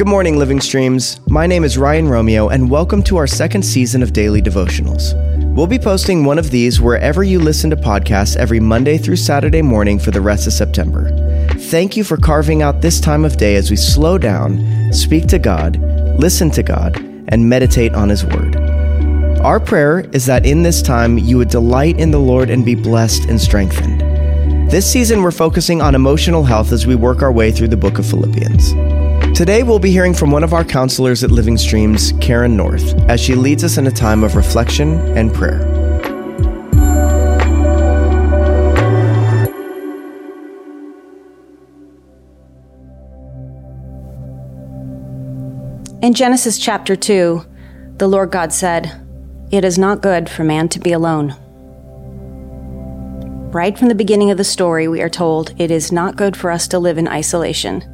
Good morning, Living Streams. My name is Ryan Romeo, and welcome to our second season of Daily Devotionals. We'll be posting one of these wherever you listen to podcasts every Monday through Saturday morning for the rest of September. Thank you for carving out this time of day as we slow down, speak to God, listen to God, and meditate on His Word. Our prayer is that in this time you would delight in the Lord and be blessed and strengthened. This season, we're focusing on emotional health as we work our way through the book of Philippians. Today, we'll be hearing from one of our counselors at Living Streams, Karen North, as she leads us in a time of reflection and prayer. In Genesis chapter 2, the Lord God said, It is not good for man to be alone. Right from the beginning of the story, we are told it is not good for us to live in isolation.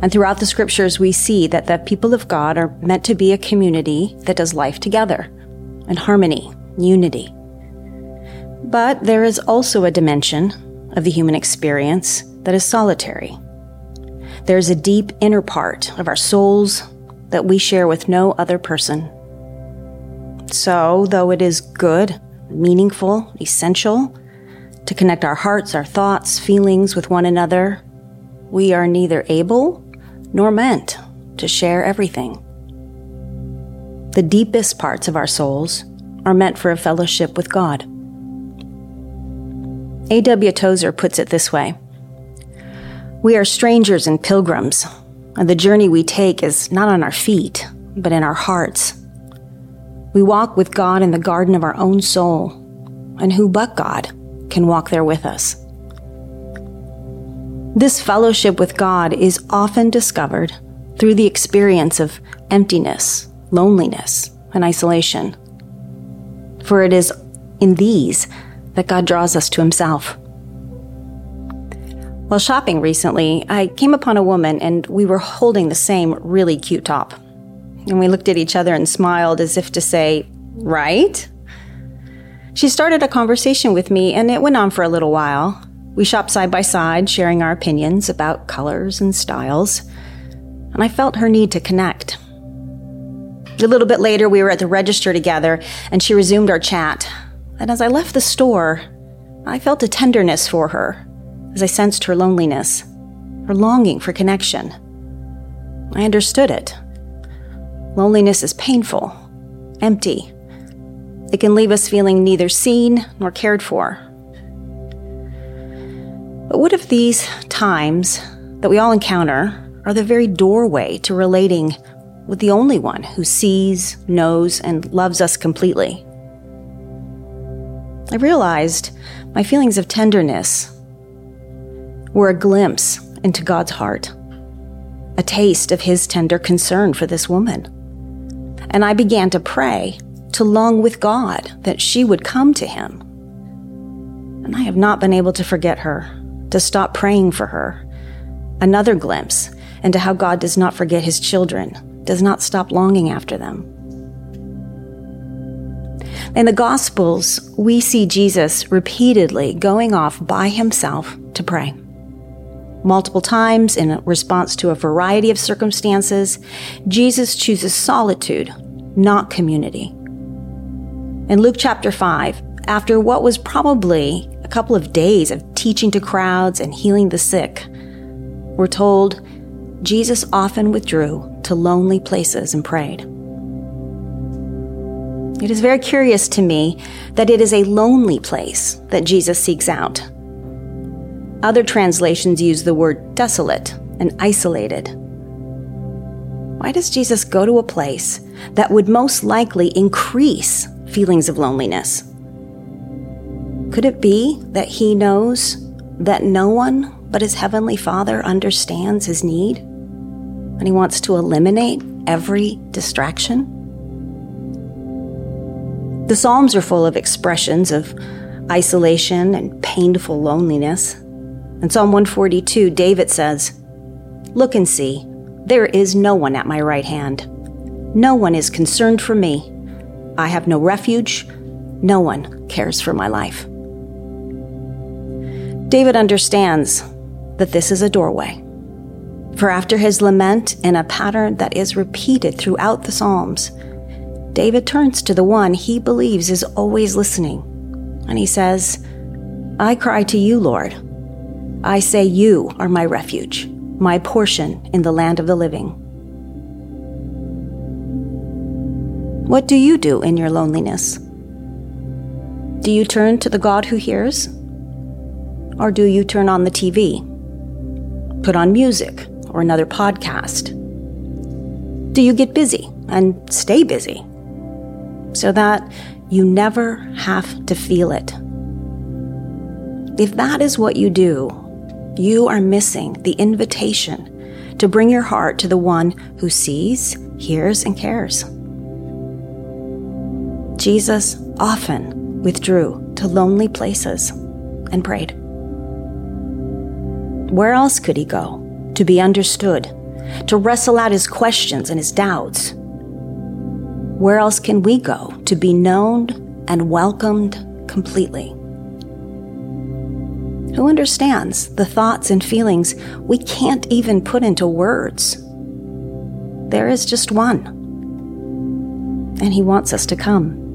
And throughout the scriptures, we see that the people of God are meant to be a community that does life together in harmony, unity. But there is also a dimension of the human experience that is solitary. There is a deep inner part of our souls that we share with no other person. So, though it is good, meaningful, essential to connect our hearts, our thoughts, feelings with one another, we are neither able nor meant to share everything. The deepest parts of our souls are meant for a fellowship with God. A.W. Tozer puts it this way We are strangers and pilgrims, and the journey we take is not on our feet, but in our hearts. We walk with God in the garden of our own soul, and who but God can walk there with us? This fellowship with God is often discovered through the experience of emptiness, loneliness, and isolation. For it is in these that God draws us to Himself. While shopping recently, I came upon a woman and we were holding the same really cute top. And we looked at each other and smiled as if to say, Right? She started a conversation with me and it went on for a little while. We shopped side by side, sharing our opinions about colors and styles, and I felt her need to connect. A little bit later, we were at the register together, and she resumed our chat. And as I left the store, I felt a tenderness for her as I sensed her loneliness, her longing for connection. I understood it. Loneliness is painful, empty. It can leave us feeling neither seen nor cared for. But what if these times that we all encounter are the very doorway to relating with the only one who sees, knows, and loves us completely? I realized my feelings of tenderness were a glimpse into God's heart, a taste of His tender concern for this woman. And I began to pray, to long with God that she would come to Him. And I have not been able to forget her to stop praying for her. Another glimpse into how God does not forget his children, does not stop longing after them. In the Gospels, we see Jesus repeatedly going off by himself to pray. Multiple times, in response to a variety of circumstances, Jesus chooses solitude, not community. In Luke chapter 5, after what was probably a couple of days of teaching to crowds and healing the sick, we're told Jesus often withdrew to lonely places and prayed. It is very curious to me that it is a lonely place that Jesus seeks out. Other translations use the word desolate and isolated. Why does Jesus go to a place that would most likely increase feelings of loneliness? Could it be that he knows that no one but his heavenly Father understands his need? And he wants to eliminate every distraction? The Psalms are full of expressions of isolation and painful loneliness. In Psalm 142, David says, Look and see, there is no one at my right hand. No one is concerned for me. I have no refuge. No one cares for my life. David understands that this is a doorway. For after his lament in a pattern that is repeated throughout the Psalms, David turns to the one he believes is always listening, and he says, I cry to you, Lord. I say, You are my refuge, my portion in the land of the living. What do you do in your loneliness? Do you turn to the God who hears? Or do you turn on the TV, put on music, or another podcast? Do you get busy and stay busy so that you never have to feel it? If that is what you do, you are missing the invitation to bring your heart to the one who sees, hears, and cares. Jesus often withdrew to lonely places and prayed. Where else could he go? to be understood, to wrestle out his questions and his doubts. Where else can we go to be known and welcomed completely? Who understands the thoughts and feelings we can't even put into words? There is just one, and he wants us to come.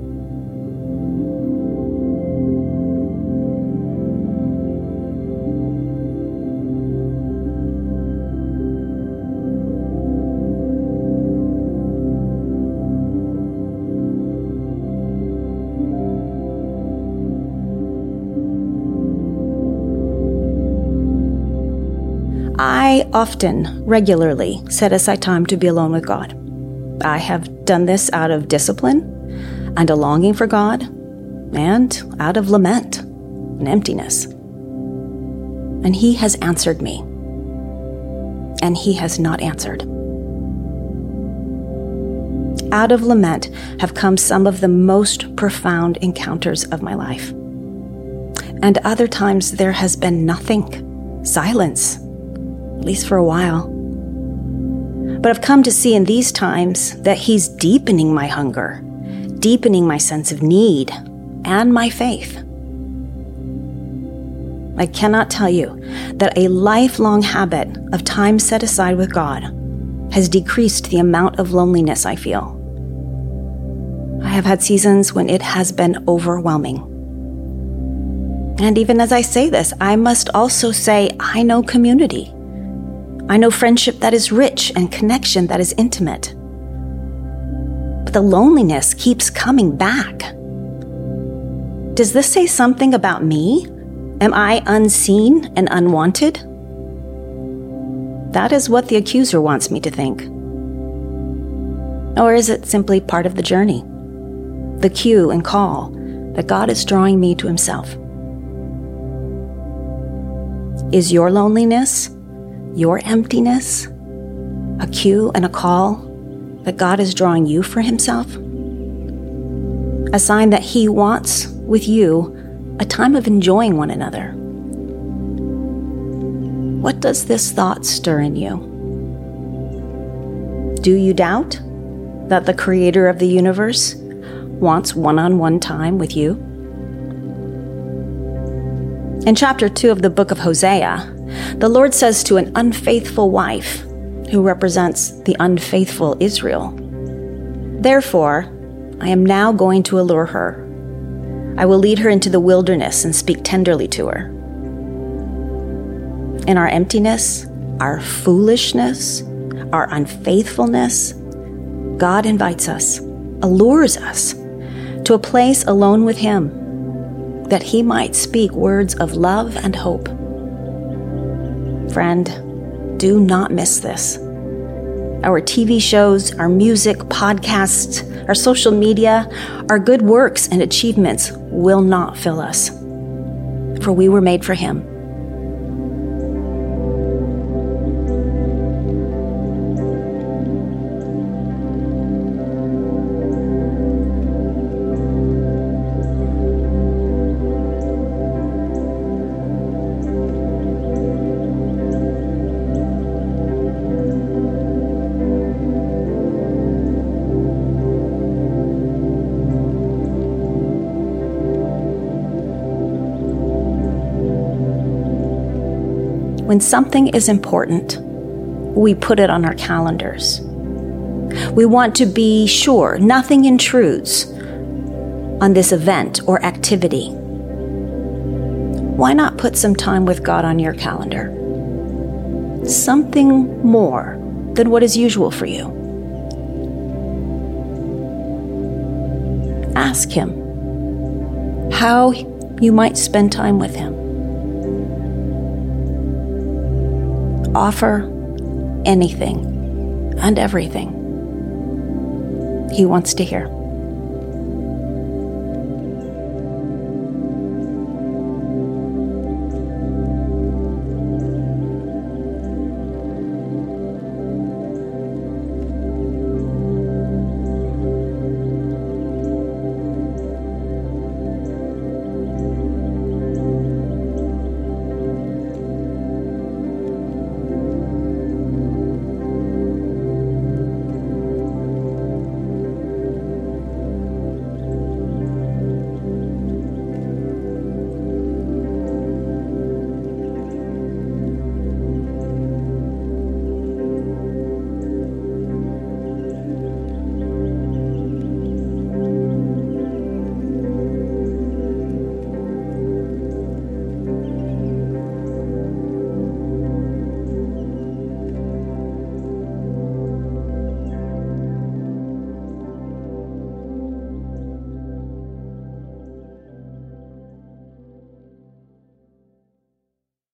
Often, regularly, set aside time to be alone with God. I have done this out of discipline and a longing for God, and out of lament and emptiness. And He has answered me, and He has not answered. Out of lament have come some of the most profound encounters of my life. And other times there has been nothing, silence at least for a while. But I've come to see in these times that He's deepening my hunger, deepening my sense of need, and my faith. I cannot tell you that a lifelong habit of time set aside with God has decreased the amount of loneliness I feel. I have had seasons when it has been overwhelming. And even as I say this, I must also say I know community. I know friendship that is rich and connection that is intimate. But the loneliness keeps coming back. Does this say something about me? Am I unseen and unwanted? That is what the accuser wants me to think. Or is it simply part of the journey? The cue and call that God is drawing me to Himself? Is your loneliness your emptiness a cue and a call that God is drawing you for Himself? A sign that He wants with you a time of enjoying one another. What does this thought stir in you? Do you doubt that the Creator of the universe wants one on one time with you? In chapter 2 of the book of Hosea, the Lord says to an unfaithful wife, who represents the unfaithful Israel, Therefore, I am now going to allure her. I will lead her into the wilderness and speak tenderly to her. In our emptiness, our foolishness, our unfaithfulness, God invites us, allures us to a place alone with Him, that He might speak words of love and hope. Friend, do not miss this. Our TV shows, our music, podcasts, our social media, our good works and achievements will not fill us. For we were made for Him When something is important, we put it on our calendars. We want to be sure nothing intrudes on this event or activity. Why not put some time with God on your calendar? Something more than what is usual for you. Ask Him how you might spend time with Him. Offer anything and everything He wants to hear.